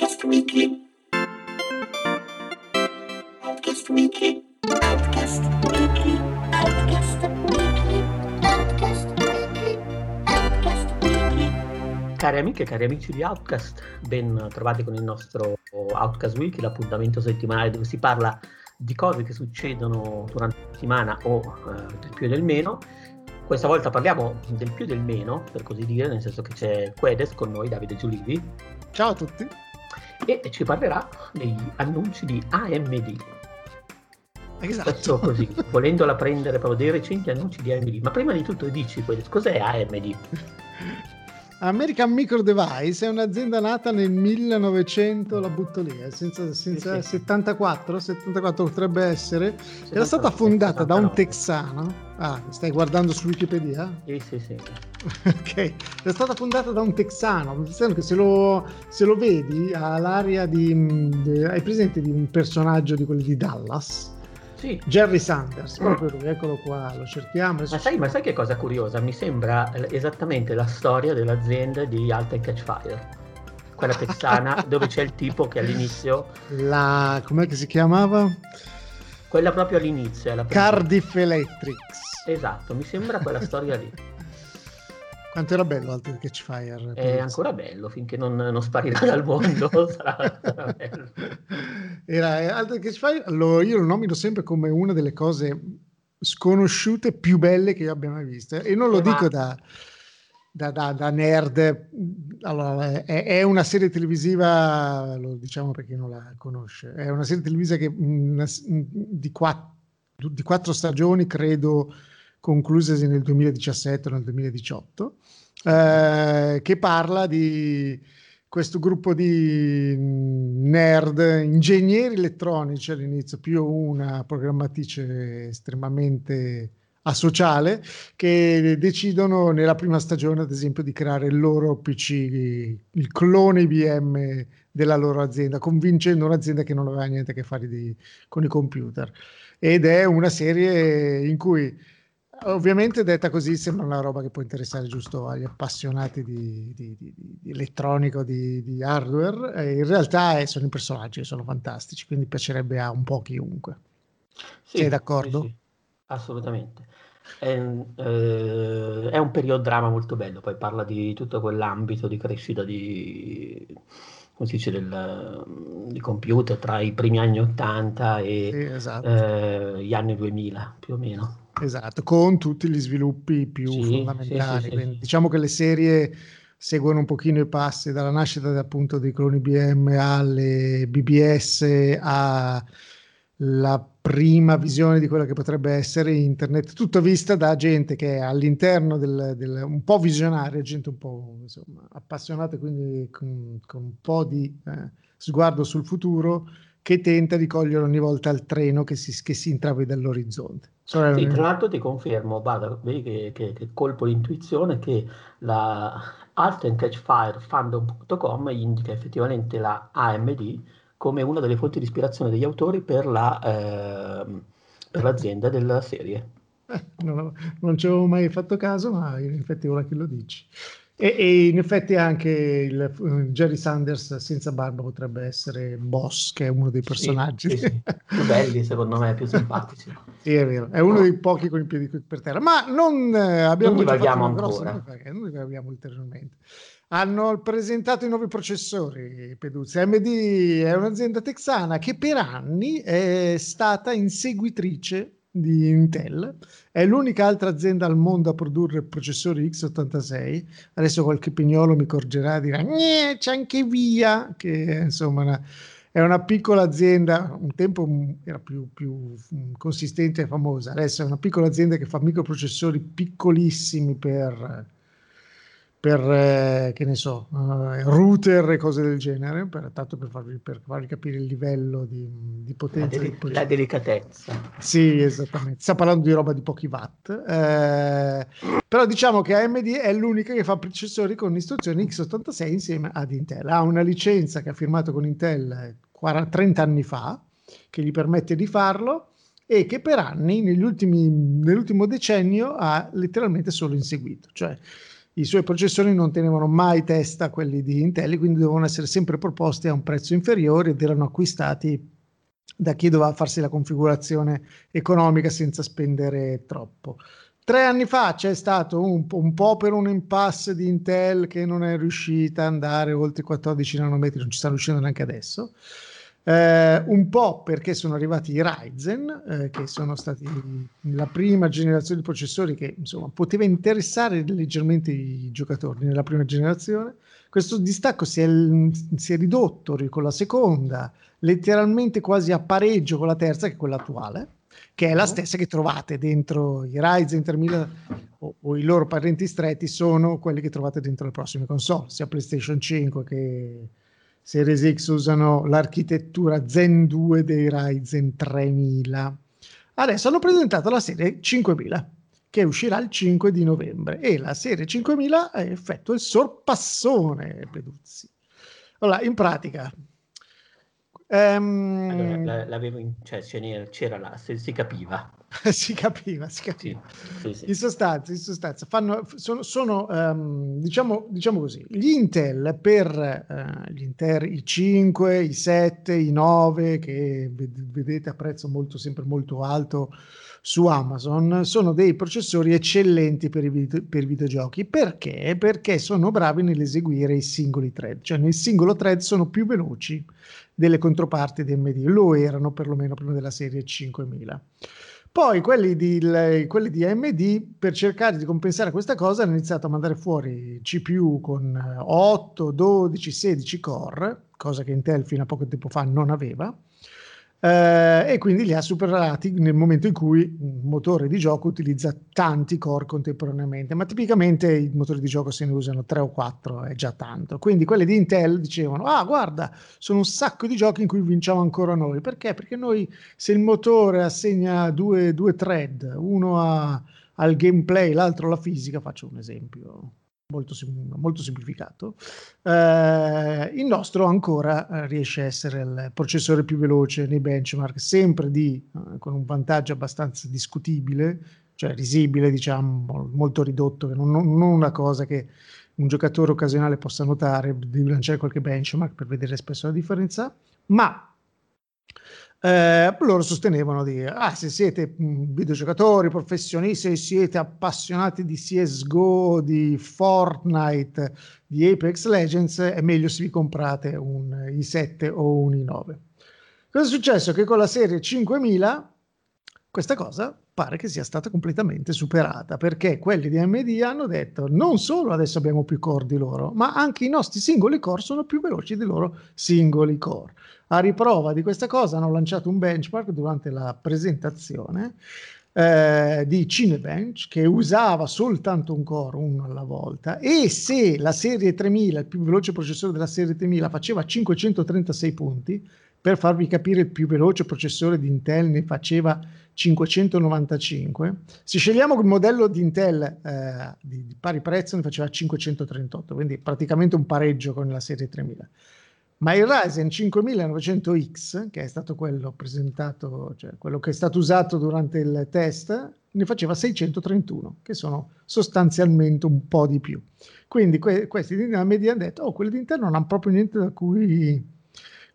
Outcast Weekly. Outcast Weekly. Outcast Weekly. Outcast Weekly. Outcast Weekly. Outcast Weekly. Cari amiche e cari amici di Outcast, ben trovati con il nostro Outcast Weekly, l'appuntamento settimanale dove si parla di cose che succedono durante la settimana o eh, del più e del meno. Questa volta parliamo del più e del meno, per così dire, nel senso che c'è Quedes con noi, Davide Giulivi, Ciao a tutti. E ci parlerà degli annunci di AMD. Esatto. così, volendola prendere proprio dei recenti annunci di AMD. Ma prima di tutto dici, cos'è AMD? American Micro Device è un'azienda nata nel 1900, la butto lì, eh, senza, senza Sì, sì. 74, 74 potrebbe essere. Era stata fondata da un 79. texano. Ah, stai guardando su Wikipedia? Sì, sì, sì. ok, è stata fondata da un texano, un texano che se lo, se lo vedi ha l'aria di... di- hai presente di un personaggio di quelli di Dallas? Sì, Jerry Sanders, proprio lui, eccolo qua, lo cerchiamo. Ma sai, ma sai che cosa curiosa? Mi sembra eh, esattamente la storia dell'azienda di Alta e Catch Fire, quella texana dove c'è il tipo che all'inizio, La... com'è che si chiamava? quella proprio all'inizio. Cardiff Electrics. Esatto, mi sembra quella storia lì. Quanto era bello Alter Catchfire. È ancora bello finché non, non sparirà dal mondo. sarà, sarà bello. Era eh, Alter Catchfire, lo, io lo nomino sempre come una delle cose sconosciute più belle che io abbia mai visto. E non lo Eh, ma- dico da, da, da- da nerd. Allora, è, è una serie televisiva, lo diciamo per chi non la conosce, è una serie televisiva che, una- di, quattro, di quattro stagioni, credo, conclusesi nel 2017 o nel 2018, eh, che parla di questo gruppo di nerd, ingegneri elettronici all'inizio, più una programmatrice estremamente asociale, che decidono nella prima stagione, ad esempio, di creare il loro PC, il clone IBM della loro azienda, convincendo un'azienda che non aveva niente a che fare di- con i computer. Ed è una serie in cui Ovviamente detta così sembra una roba che può interessare giusto agli appassionati di, di, di, di- di elettronica o di, hardware. E in realtà eh, sono i personaggi, sono fantastici, quindi piacerebbe a un po' chiunque. Sì, Sei d'accordo? sì, sì, assolutamente. È, eh, è un periodrama molto bello, poi parla di tutto quell'ambito di crescita di, come si dice, del, di computer tra i primi anni 80 Sì, e esatto, eh, gli anni 2000 più o meno. Esatto, con tutti gli sviluppi più Sì, fondamentali. sì, sì, diciamo che le serie seguono un pochino i passi dalla nascita appunto dei cloni IBM alle BBS alla prima visione di quella che potrebbe essere internet, tutto vista da gente che è all'interno del, del- un po' visionaria, gente un po' insomma, appassionata, quindi con, con un po' di eh, sguardo sul futuro, che tenta di cogliere ogni volta il treno che si, che si intravede all'orizzonte. Cioè, Sì, tra l'altro ti confermo, guarda, vedi che, che- che colpo l'intuizione che la Alt and Catch Fire Fandom.com indica effettivamente la AMD come una delle fonti di ispirazione degli autori per la, ehm, per l'azienda della serie. Eh, non, non ci avevo mai fatto caso, ma in effetti ora che lo dici. E, e in effetti anche il, eh, Jerry Sanders senza barba potrebbe essere Boss, che è uno dei personaggi. Sì, sì, sì. Più belli secondo me, più simpatici. Sì, è vero, è uno dei pochi con i piedi per terra, ma non eh, abbiamo Non divaghiamo grossa ancora. non divaghiamo ulteriormente. Hanno presentato i nuovi processori, Peduzzi. AMD è un'azienda texana che per anni è stata inseguitrice di Intel, è l'unica altra azienda al mondo a produrre processori x86. Adesso qualche pignolo mi corgerà e dirà: "Gne, c'è anche via, che insomma una- è una piccola azienda, un tempo era più, più, mm, consistente e famosa, adesso è una piccola azienda che fa microprocessori piccolissimi per, per eh, che ne so, eh, router e cose del genere, per, tanto per farvi, per farvi capire il livello di, di La, potenza. deli- del la delicatezza. Sì, esattamente. Sta parlando di roba di pochi watt. Eh, però diciamo che AMD è l'unica che fa processori con istruzioni x86 insieme ad Intel. Ha una licenza che ha firmato con Intel eh, 40 30 anni fa, che gli permette di farlo e che per anni, negli ultimi, nell'ultimo decennio, ha letteralmente solo inseguito. Cioè, i suoi processori non tenevano mai testa a quelli di Intel, quindi dovevano essere sempre proposti a un prezzo inferiore ed erano acquistati da chi doveva farsi la configurazione economica senza spendere troppo. Tre anni fa c'è stato un, un, po' per un impasse di Intel che non è riuscita ad andare oltre i 14 nanometri, non ci sta riuscendo neanche adesso. Eh, un po' perché sono arrivati i Ryzen, eh, che sono stati la prima generazione di processori che insomma poteva interessare leggermente i giocatori nella prima generazione. Questo distacco si è, si è ridotto con la seconda, letteralmente quasi a pareggio con la terza, che è quella attuale che è la stessa che trovate dentro i Ryzen 3000 o, o, i loro parenti stretti sono quelli che trovate dentro le prossime console, sia PlayStation 5 che Series X usano l'architettura Zen 2 dei Ryzen 3000. Adesso hanno presentato la serie 5000 che uscirà il 5 di novembre e la serie 5000 effettua il sorpassone Peduzzi. Allora, in pratica Um, allora, l'avevo in, cioè, c'era là, se, si capiva. si capiva, si capiva. Sì, sì, sì. In sostanza, in sostanza fanno, sono, sono um, diciamo, diciamo, così, gli Intel per uh, gli Intel i 5, i 7, i 9 che vedete a prezzo molto, sempre molto alto su Amazon sono dei processori eccellenti per i, video, per i videogiochi. Perché? Perché sono bravi nell'eseguire i singoli thread, cioè nel singolo thread sono più veloci delle controparti di AMD, lo erano perlomeno prima della serie 5000. Poi quelli di, quelli di, AMD, per cercare di compensare questa cosa, hanno iniziato a mandare fuori CPU con 8, 12, 16 core, cosa che Intel fino a poco tempo fa non aveva, eh, e quindi li ha superati nel momento in cui un motore di gioco utilizza tanti core contemporaneamente, ma tipicamente i motori di gioco se ne usano 3 o 4, è già tanto. Quindi quelli di Intel dicevano, ah guarda, sono un sacco di giochi in cui vinciamo ancora noi, perché? Perché noi se il motore assegna due, due thread, uno a, al gameplay, l'altro alla fisica, faccio un esempio, molto, molto semplificato, eh, il nostro ancora eh, riesce a essere il processore più veloce nei benchmark, sempre di, eh, con un vantaggio abbastanza discutibile, cioè risibile, diciamo, molto ridotto, non, non, una cosa che un giocatore occasionale possa notare, devi lanciare qualche benchmark per vedere spesso la differenza, ma eh, loro sostenevano di ah, se siete videogiocatori professionisti, se siete appassionati di CSGO, di Fortnite, di Apex Legends, è meglio se vi comprate un i7 o un i9. Cosa è successo? Che con la serie 5000 questa cosa pare che sia stata completamente superata perché quelli di AMD hanno detto non solo adesso abbiamo più core di loro, ma anche i nostri singoli core sono più veloci dei loro singoli core. A riprova di questa cosa hanno lanciato un benchmark durante la presentazione eh, di Cinebench che usava soltanto un core, uno alla volta, e se la serie 3000, il più veloce processore della serie 3000, faceva 536 punti, per farvi capire il più veloce processore di Intel ne faceva 595. Se scegliamo il modello di Intel eh, di, di, pari prezzo ne faceva 538, quindi praticamente un pareggio con la serie 3000 ma il Ryzen 5900X, che è stato quello presentato, cioè quello che è stato usato durante il test, ne faceva 631, che sono sostanzialmente un po' di più. Quindi que- questi di media hanno detto, oh, quelli di interno non hanno proprio niente da cui,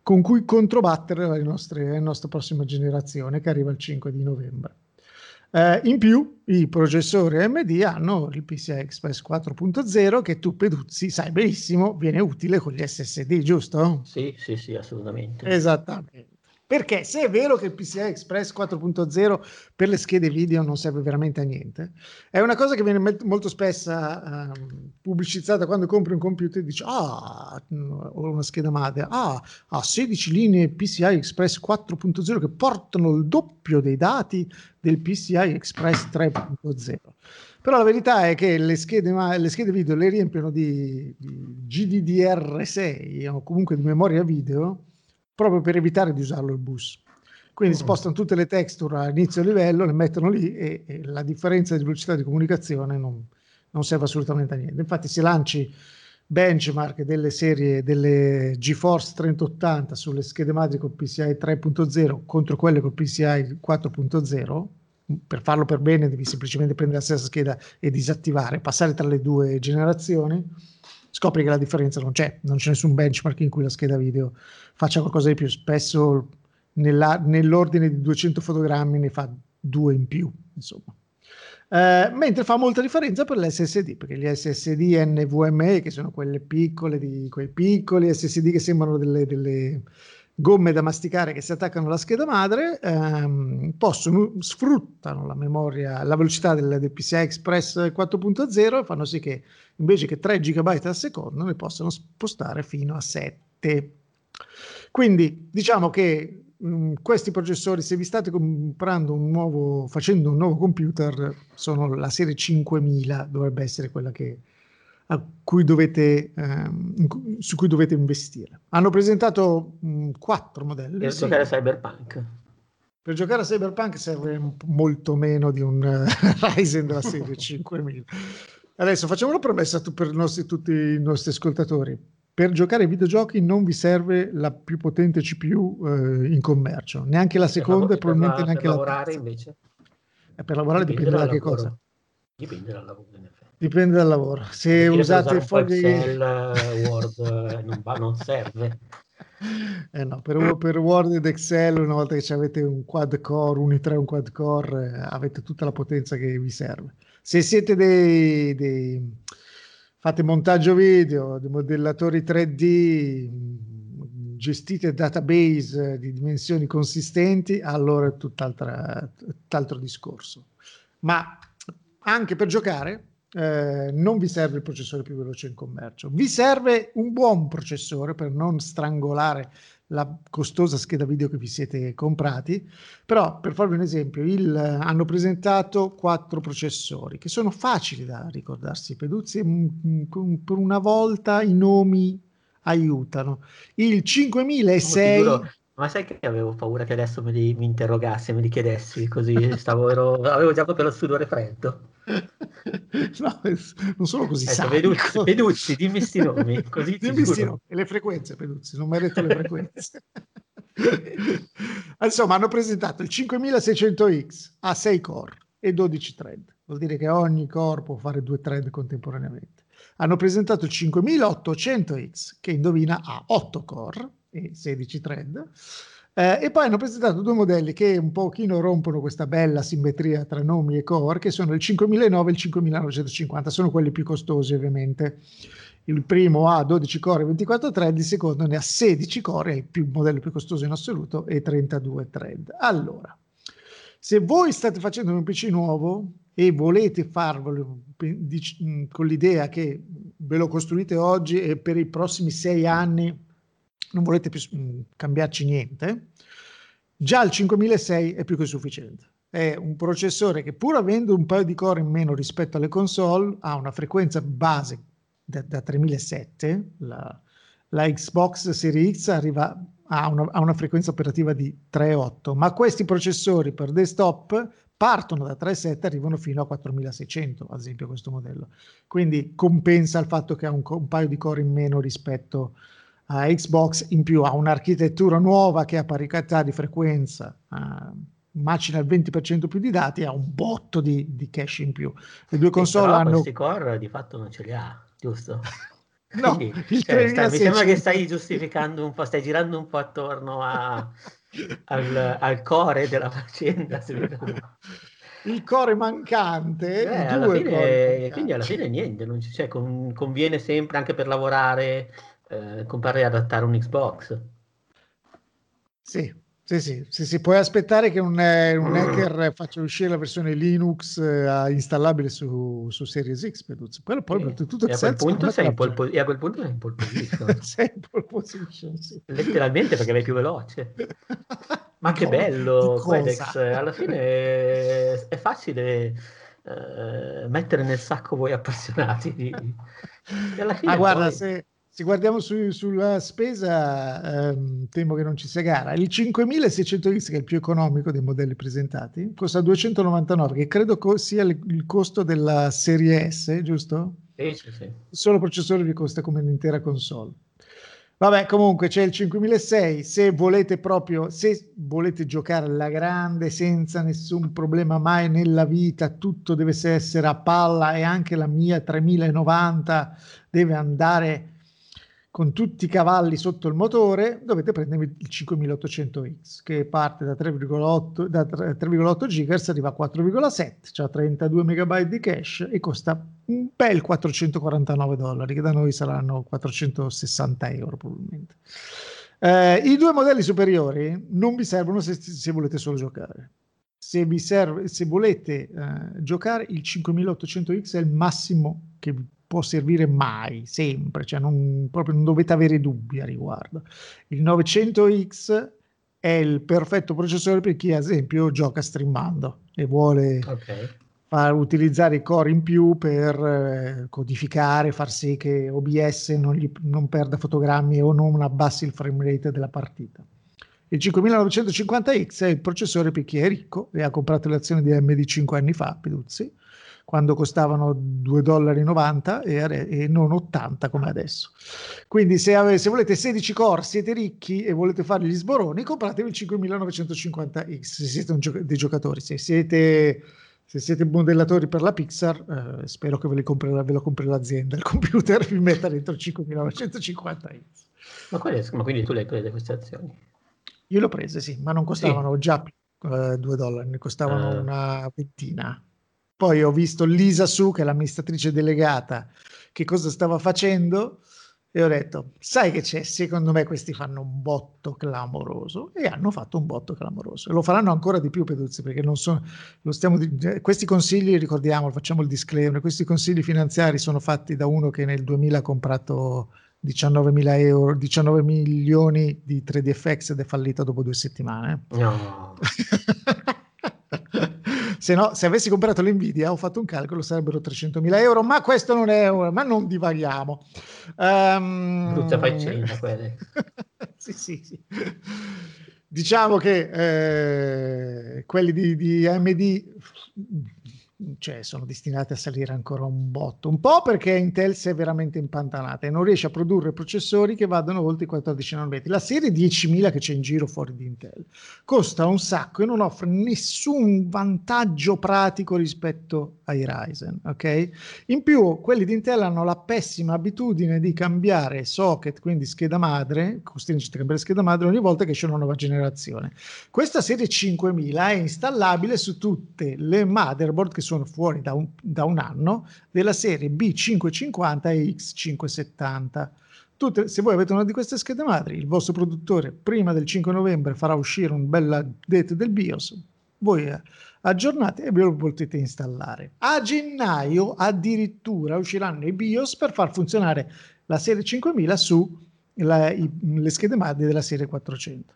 con cui controbattere la nostra, la nostra prossima generazione, che arriva il 5 di novembre. Eh, in più, i processori AMD hanno il PCI Express 4.0 che tu Peduzzi sai benissimo viene utile con gli SSD, giusto? Sì, sì, sì, assolutamente. Esattamente. Perché se è vero che il PCI Express 4.0 per le schede video non serve veramente a niente, è una cosa che viene molto spesso uh, pubblicizzata quando compri un computer e dici ah, ho una scheda madre, ah, ha 16 linee PCI Express 4.0 che portano il doppio dei dati del PCI Express 3.0. Però la verità è che le schede, le schede video le riempiono di, di GDDR6 o comunque di memoria video proprio per evitare di usarlo il bus. Quindi mm. spostano tutte le texture a inizio livello, le mettono lì e, e la differenza di velocità di comunicazione non, non, serve assolutamente a niente. Infatti se lanci benchmark delle serie delle GeForce 3080 sulle schede madri con PCI 3.0 contro quelle con PCI 4.0, per farlo per bene devi semplicemente prendere la stessa scheda e disattivare, passare tra le due generazioni, scopri che la differenza non c'è, non c'è nessun benchmark in cui la scheda video faccia qualcosa di più, spesso nella, nell'ordine di 200 fotogrammi ne fa due in più, insomma. Eh, mentre fa molta differenza per l'SSD, perché gli SSD NVMe, che sono quelle piccole, di, quei piccoli SSD che sembrano delle, delle gomme da masticare che si attaccano alla scheda madre, ehm, possono, sfruttano la memoria, la velocità del, del PCI Express 4.0 e fanno sì che invece che 3 GB al secondo ne possano spostare fino a 7. Quindi diciamo che mh, mm, questi processori, se vi state comprando un nuovo, facendo un nuovo computer, sono la serie 5000, dovrebbe essere quella che, cui dovete, ehm, su cui dovete investire. Hanno presentato mh, quattro modelli. Per sì. giocare a Cyberpunk. Per giocare a Cyberpunk serve molto meno di un uh, Ryzen della serie 5000. Adesso facciamo una promessa per nostri, tutti i nostri ascoltatori. Per giocare ai videogiochi non vi serve la più potente CPU eh, in commercio, neanche la seconda e probabilmente per neanche la terza. Per lavorare invece? Eh, per lavorare dipende, dipende da che lavoro. cosa. Dipende dal lavoro. Dipende dal lavoro. Se usate fogli... Excel, eh, Word, eh, non, va, non serve. Eh no, per, per, Word ed Excel, una volta che avete un quad core, un i3, un quad core, eh, avete tutta la potenza che vi serve. Se siete dei, dei fate montaggio video, modellatori 3D, gestite database di dimensioni consistenti, allora è tutt'altro discorso. Ma anche per giocare, eh, non vi serve il processore più veloce in commercio, vi serve un buon processore per non strangolare la costosa scheda video che vi siete comprati, però per farvi un esempio, il, hanno presentato quattro processori che sono facili da ricordarsi, Peduzzi, per una volta i nomi aiutano. Il 5006... Oh, ma sai che avevo paura che adesso mi, mi interrogassi, me li chiedessi, così stavo, ero, avevo già proprio lo sudore freddo. no, non sono così ecco, Peduzzi, Peduzzi, dimmi sti nomi. Così dimmi sti nomi. E le frequenze, Peduzzi, non mi hai detto le frequenze. Insomma, hanno presentato il 5600X a 6 core e 12 thread. Vuol dire che ogni core può fare due thread contemporaneamente. Hanno presentato il 5800X che indovina ha 8 core e 16 thread eh, e poi hanno presentato due modelli che un pochino rompono questa bella simmetria tra nomi e core, che sono il 5009 e il 5950, sono quelli più costosi ovviamente. Il primo ha 12 core e 24 thread, il secondo ne ha 16 core, è il più, modello più costoso in assoluto, e 32 thread. Allora, se voi state facendo un PC nuovo e volete farvelo con l'idea che ve lo costruite oggi e per i prossimi sei anni non volete più mm, cambiarci niente, già il 5006 è più che sufficiente. È un processore che pur avendo un paio di core in meno rispetto alle console, ha una frequenza base da, da 3007, la, la, Xbox Series X arriva a una, a una frequenza operativa di 3.8, ma questi processori per desktop partono da 3.7 e arrivano fino a 4600, ad esempio questo modello. Quindi compensa il fatto che ha un, un paio di core in meno rispetto uh, Xbox in più ha un'architettura nuova che a parità di frequenza uh, macina il 20% più di dati ha un botto di, di cache in più. Le due console hanno... questi core di fatto non ce li ha, giusto? No, Quindi, cioè, sta, mi sembra che stai giustificando un po', stai girando un po' attorno a, al, al, core della faccenda. il core mancante, eh, alla fine, quindi alla fine niente, non c- cioè, con, conviene sempre anche per lavorare eh, comprare e adattare un Xbox. Sì, sì, sì, sì, sì. puoi aspettare che un, eh, un hacker faccia uscire la versione Linux eh, installabile su, su, Series X. Quello poi sì. tutto e a, quel punto sei in pole, e a quel punto sei in pole position. sei in pole position sì. Letteralmente perché vai più veloce. Ma che bello, Quedex. Alla fine è facile uh, mettere nel sacco voi appassionati. Di... alla fine ah, guarda, poi... se se guardiamo su, sulla spesa, ehm, temo che non ci sia gara. Il 5600X, che è il più economico dei modelli presentati, costa 299, che credo co- sia il, il, costo della serie S, giusto? Sì, sì, sì. Solo il processore vi costa come un'intera console. Vabbè, comunque c'è il 5006, se volete proprio, se volete giocare alla grande senza nessun problema mai nella vita, tutto deve essere a palla e anche la mia 3090 deve andare con tutti i cavalli sotto il motore, dovete prendere il 5800X che parte da 3,8, da 3,8 GHz arriva a 4,7, ha 32 MB di cache e costa un bel 449 dollari, che da noi saranno 460 euro probabilmente. Eh, I due modelli superiori non vi servono se, se volete solo giocare. Se, vi serve, se volete eh, giocare, il 5800X è il massimo che vi può servire mai, sempre, cioè non, proprio non dovete avere dubbi a riguardo. Il 900X è il perfetto processore per chi, ad esempio, gioca streamando e vuole okay. far utilizzare i core in più per eh, codificare, far sì che OBS non, gli, non perda fotogrammi o non abbassi il frame rate della partita. Il 5950X è il processore per chi è ricco e ha comprato le azioni di AMD 5 anni fa, Piduzzi, quando costavano 2,90 dollari e, e, non 80 come adesso. Quindi se, ave, se, volete 16 core, siete ricchi e volete fare gli sboroni, compratevi il 5950X se siete gio- dei giocatori. Se siete, se siete modellatori per la Pixar, eh, spero che ve, comprerà, ve, lo compri l'azienda, il computer vi metta dentro il 5950X. Ma, ma quindi tu le hai prese queste azioni? Io le ho prese, sì, ma non costavano sì. già eh, 2 dollari, ne costavano uh. una ventina. Poi ho visto Lisa Su, che è l'amministratrice delegata, che cosa stava facendo e ho detto, sai che c'è, secondo me questi fanno un botto clamoroso e hanno fatto un botto clamoroso e lo faranno ancora di più Peduzzi perché non sono, lo stiamo, questi consigli, ricordiamo, facciamo il disclaimer, questi consigli finanziari sono fatti da uno che nel 2000 ha comprato 19, euro, 19 milioni di 3DFX ed è fallito dopo due settimane. No. se no, se avessi comprato l'Nvidia, ho fatto un calcolo, sarebbero 300.000 euro, ma questo non è, ma non divaghiamo. Um, Brutta faccenda quelle. sì, sì, sì. Diciamo che eh, quelli di, di AMD cioè, sono destinate a salire ancora un botto. Un po' perché Intel si è veramente impantanata e non riesce a produrre processori che vadano oltre i 14 nanometri. La serie 10.000 che c'è in giro fuori di Intel costa un sacco e non offre nessun vantaggio pratico rispetto ai Ryzen. Okay? In più, quelli di Intel hanno la pessima abitudine di cambiare socket, quindi scheda madre, costringe a cambiare scheda madre ogni volta che c'è una nuova generazione. Questa serie 5000 è installabile su tutte le motherboard che sono fuori da un, da un anno della serie B550 e X570. Tutte, se voi avete una di queste schede madri, il vostro produttore prima del 5 novembre farà uscire un bel update del BIOS, voi aggiornate e ve lo potete installare. A gennaio addirittura usciranno i BIOS per far funzionare la serie 5000 su la, i, le schede madri della serie 400.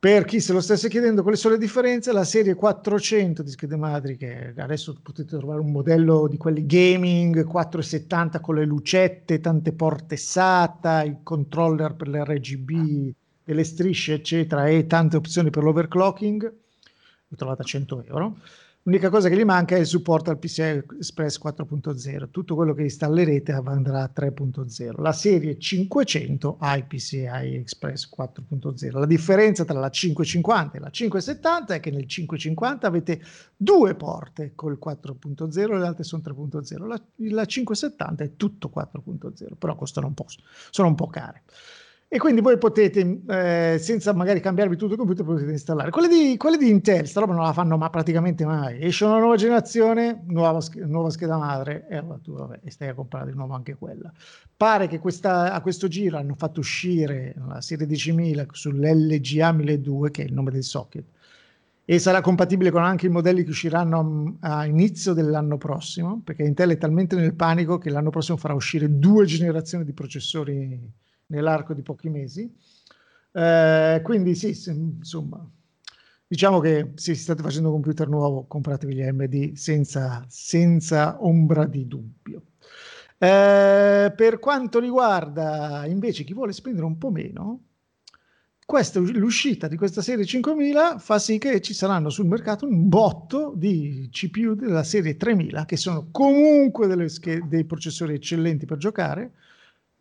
Per chi se lo stesse chiedendo quali sono le differenze, la serie 400 di schede madri, che adesso potete trovare un modello di quelli gaming 470 con le lucette, tante porte SATA, il controller per l'RGB, delle strisce, eccetera, e tante opzioni per l'overclocking, l'ho trovata a 100 euro. L'unica cosa che gli manca è il supporto al PCI Express 4.0. Tutto quello che installerete andrà a 3.0. La serie 500 ha il PCI Express 4.0. La differenza tra la 550 e la 570 è che nel 550 avete due porte col 4.0 e le altre sono 3.0. La, la 570 è tutto 4.0, però costano un po', sono un po' care e quindi voi potete, eh, senza magari cambiarvi tutto il computer, potete installare. Quelle di, quelle di Intel, sta roba non la fanno ma praticamente mai. Esce una nuova generazione, nuova, nuova scheda madre, e allora tu vabbè, stai a comprare di nuovo anche quella. Pare che questa, a questo giro hanno fatto uscire la serie 10.000 sull'LGA 1002, che è il nome del socket, e sarà compatibile con anche i modelli che usciranno a, a inizio dell'anno prossimo, perché Intel è talmente nel panico che l'anno prossimo farà uscire due generazioni di processori nell'arco di pochi mesi. Eh, quindi sì, insomma, diciamo che se state facendo un computer nuovo, compratevi gli AMD senza, senza ombra di dubbio. Eh, per quanto riguarda invece chi vuole spendere un po' meno, questa, l'uscita di questa serie 5000 fa sì che ci saranno sul mercato un botto di CPU della serie 3000 che sono comunque delle, dei processori eccellenti per giocare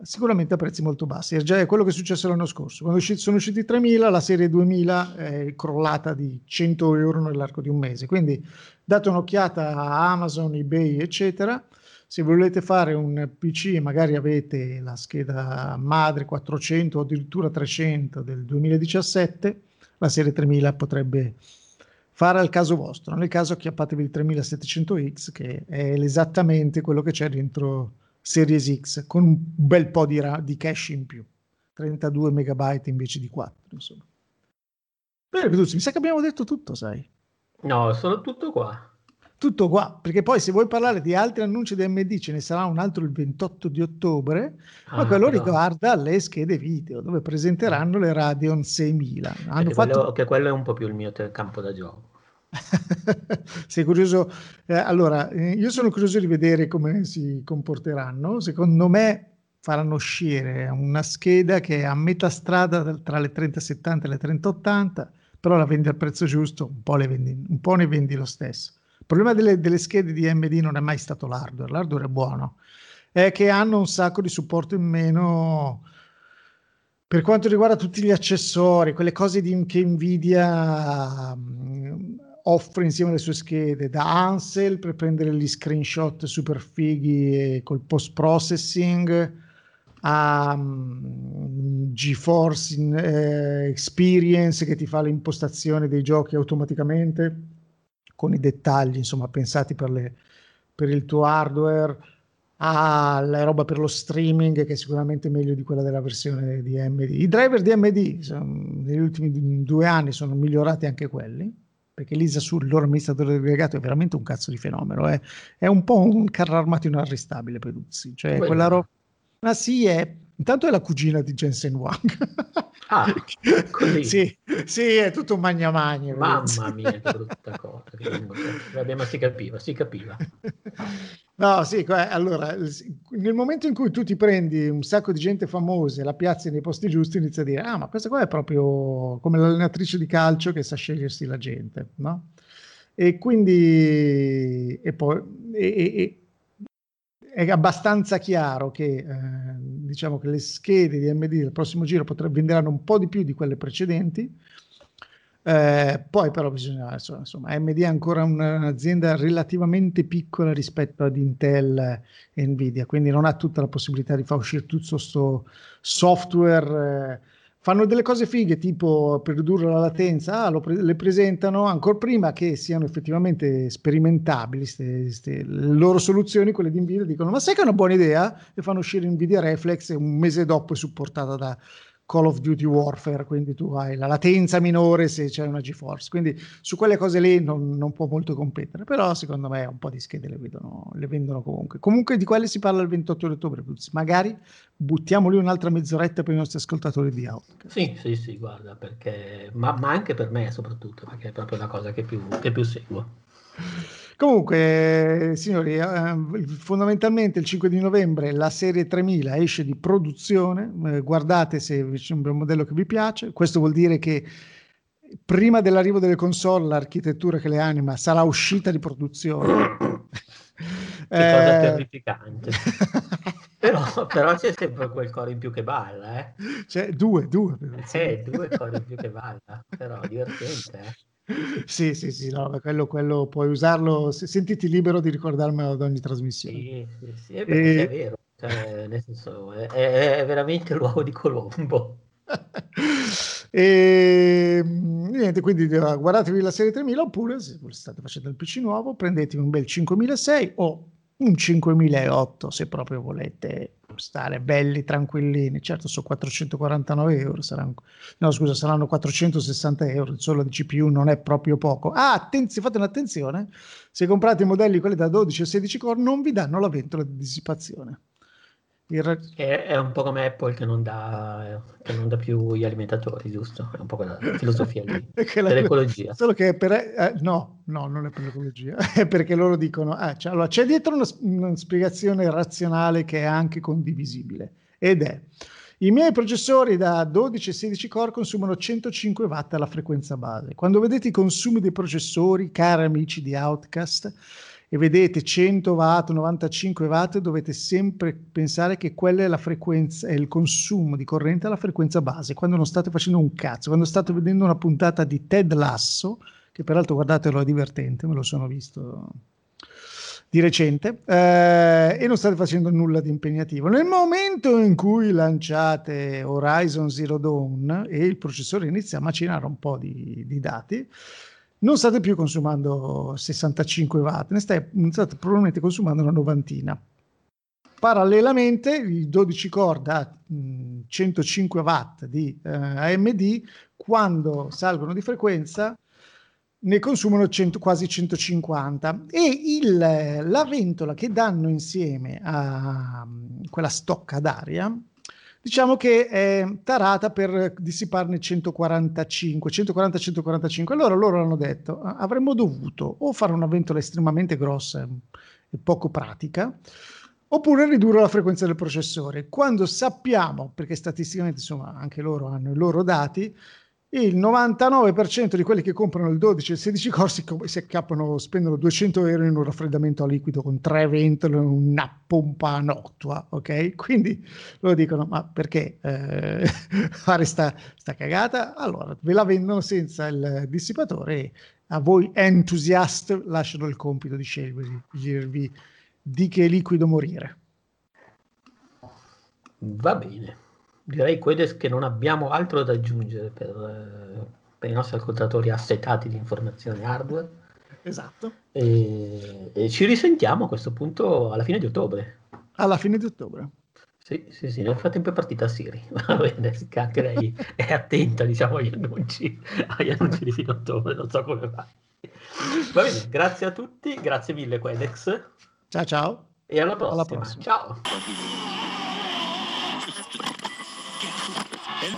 sicuramente a prezzi molto bassi. È già quello che è successo l'anno scorso. Quando sono usciti 3000, la serie 2000 è crollata di 100 euro nell'arco di un mese. Quindi date un'occhiata a Amazon, eBay, eccetera. Se volete fare un PC e magari avete la scheda madre 400 o addirittura 300 del 2017, la serie 3000 potrebbe fare al caso vostro. Nel caso acchiappatevi il 3700X che è esattamente quello che c'è dentro Series X con un bel po' di, ra- di cache in più, 32 megabyte invece di 4, insomma. Bene, Peduzzi, mi sa che abbiamo detto tutto, sai? No, sono tutto qua. Tutto qua, perché poi se vuoi parlare di altri annunci di AMD ce ne sarà un altro il 28 di ottobre, ah, ma quello però... riguarda le schede video, dove presenteranno le Radeon 6000. Hanno fatto... quello, che quello è un po' più il mio campo da gioco. Sei curioso? Eh, allora, eh, io sono curioso di vedere come si comporteranno. Secondo me faranno uscire una scheda che è a metà strada tra le 3070 e le 3080, però la vendi al prezzo giusto, un po', vendi, un po ne vendi lo stesso. Il problema delle, delle, schede di AMD non è mai stato l'hardware, l'hardware è buono, è che hanno un sacco di supporto in meno per quanto riguarda tutti gli accessori, quelle cose di, che Nvidia offre insieme alle sue schede da Ansel per prendere gli screenshot super fighi col post processing a um, GeForce in, eh, Experience che ti fa l'impostazione dei giochi automaticamente con i dettagli insomma pensati per, le, per il tuo hardware. Alla roba per lo streaming che è sicuramente meglio di quella della versione di AMD i driver di AMD negli ultimi due anni sono migliorati anche quelli perché Lisa sul loro amministratore delegato è veramente un cazzo di fenomeno, è, è un po' un carro armato inarrestabile Peduzzi, cioè Quello. quella roba... Ma sì, è... intanto è la cugina di Jensen Wang. Ah, sì, sì, è tutto un magna magna. Mamma mia, che brutta cosa. Vabbè, ma si capiva, si capiva. No, sì, allora, nel momento in cui tu ti prendi un sacco di gente famosa e la piazzi nei posti giusti, inizi a dire, ah, ma questa qua è proprio come l'allenatrice di calcio che sa scegliersi la gente, no? E quindi, e poi, e, e, è abbastanza chiaro che, eh, diciamo che le schede di MD del prossimo giro potrebbero venderanno un po' di più di quelle precedenti, eh, poi però bisogna, insomma, AMD è ancora un'azienda relativamente piccola rispetto ad Intel e Nvidia, quindi non ha tutta la possibilità di far uscire tutto questo software. Eh, fanno delle cose fighe, tipo per ridurre la latenza, ah, pre- le presentano ancora prima che siano effettivamente sperimentabili ste, ste, le loro soluzioni, quelle di Nvidia, dicono ma sai che è una buona idea? E fanno uscire Nvidia Reflex e un mese dopo è supportata da Call of Duty Warfare, quindi tu hai la latenza minore se c'è una GeForce, quindi su quelle cose lì non, non può molto competere, però secondo me un po' di schede le, vedono, le vendono comunque. Comunque di quelle si parla il 28 ottobre, magari buttiamo lì un'altra mezz'oretta per i nostri ascoltatori di Outcast. Sì, sì, sì, guarda, perché, ma, ma, anche per me soprattutto, perché è proprio la cosa che più, che più seguo. Comunque, signori, eh, fondamentalmente il 5 di novembre la serie 3000 esce di produzione. Eh, guardate se c'è un modello che vi piace. Questo vuol dire che prima dell'arrivo delle console l'architettura che le anima sarà uscita di produzione. che cosa eh... terrificante. però, però, c'è sempre quel coro in più che balla, eh? C'è due, due. Eh, due cori in più che balla, però divertente, eh? Sì, sì, sì, no, quello, quello puoi usarlo, se, sentiti libero di ricordarmelo ad ogni trasmissione. Sì, sì, sì è, e... è vero, cioè, nel senso, è, è, veramente l'uovo di Colombo. e niente, quindi guardatevi la serie 3000 oppure se state facendo il PC nuovo prendetevi un bel 5006 o un 5008 se proprio volete stare belli tranquillini. Certo sono 449 euro saranno, no scusa saranno 460 euro il solo di CPU non è proprio poco. Ah attenzione fate un'attenzione. Se comprate i modelli quelli da 12 e 16 core non vi danno la ventola di dissipazione il... È, è, un po' come Apple che non, dà, che non dà più gli alimentatori, giusto? È un po' quella filosofia lì, dell'ecologia. Solo che per... Eh, no, no, non è per l'ecologia, è perché loro dicono... Eh, cioè, allora, c'è dietro una, una spiegazione razionale che è anche condivisibile, ed è... I miei processori da 12 e 16 core consumano 105 watt alla frequenza base. Quando vedete i consumi dei processori, cari amici di Outcast, e vedete 100 watt, 95 watt, dovete sempre pensare che quella è la frequenza, è il consumo di corrente alla frequenza base. Quando non state facendo un cazzo, quando state vedendo una puntata di Ted Lasso, che peraltro guardatelo è divertente, me lo sono visto di recente eh, e non state facendo nulla di impegnativo. Nel momento in cui lanciate Horizon Zero Dawn e il processore inizia a macinare un po' di, di dati, non state più consumando 65 watt, ne state, state probabilmente consumando una novantina. Parallelamente, i 12 core da 105 watt di eh, AMD, quando salgono di frequenza, ne consumano 100, quasi 150 e il, la ventola che danno insieme a quella stocca d'aria diciamo che è tarata per dissiparne 145, 140-145. Allora loro hanno detto, avremmo dovuto o fare una ventola estremamente grossa e poco pratica, oppure ridurre la frequenza del processore. Quando sappiamo, perché statisticamente insomma anche loro hanno i loro dati, il 99% di quelli che comprano il 12 e il 16 corsi si accappano, spendono 200 euro in un raffreddamento a liquido con tre ventole e una pompa nottua, ok? Quindi loro dicono, ma perché eh, fare sta, sta, cagata? Allora, ve la vendono senza il dissipatore e a voi entusiast lasciano il compito di scegliervi di che liquido morire. Va bene direi Quedes che non abbiamo altro da aggiungere per, eh, per i nostri ascoltatori assetati di informazioni hardware. Esatto. E, e, ci risentiamo a questo punto alla fine di ottobre. Alla fine di ottobre. Sì, sì, sì, nel frattempo è partita Siri, va bene, che anche lei è attenta, diciamo, agli annunci, agli annunci di fine ottobre, non so come fa. Va bene, grazie a tutti, grazie mille Quedex. Ciao ciao. E alla prossima. Alla prossima. Ciao.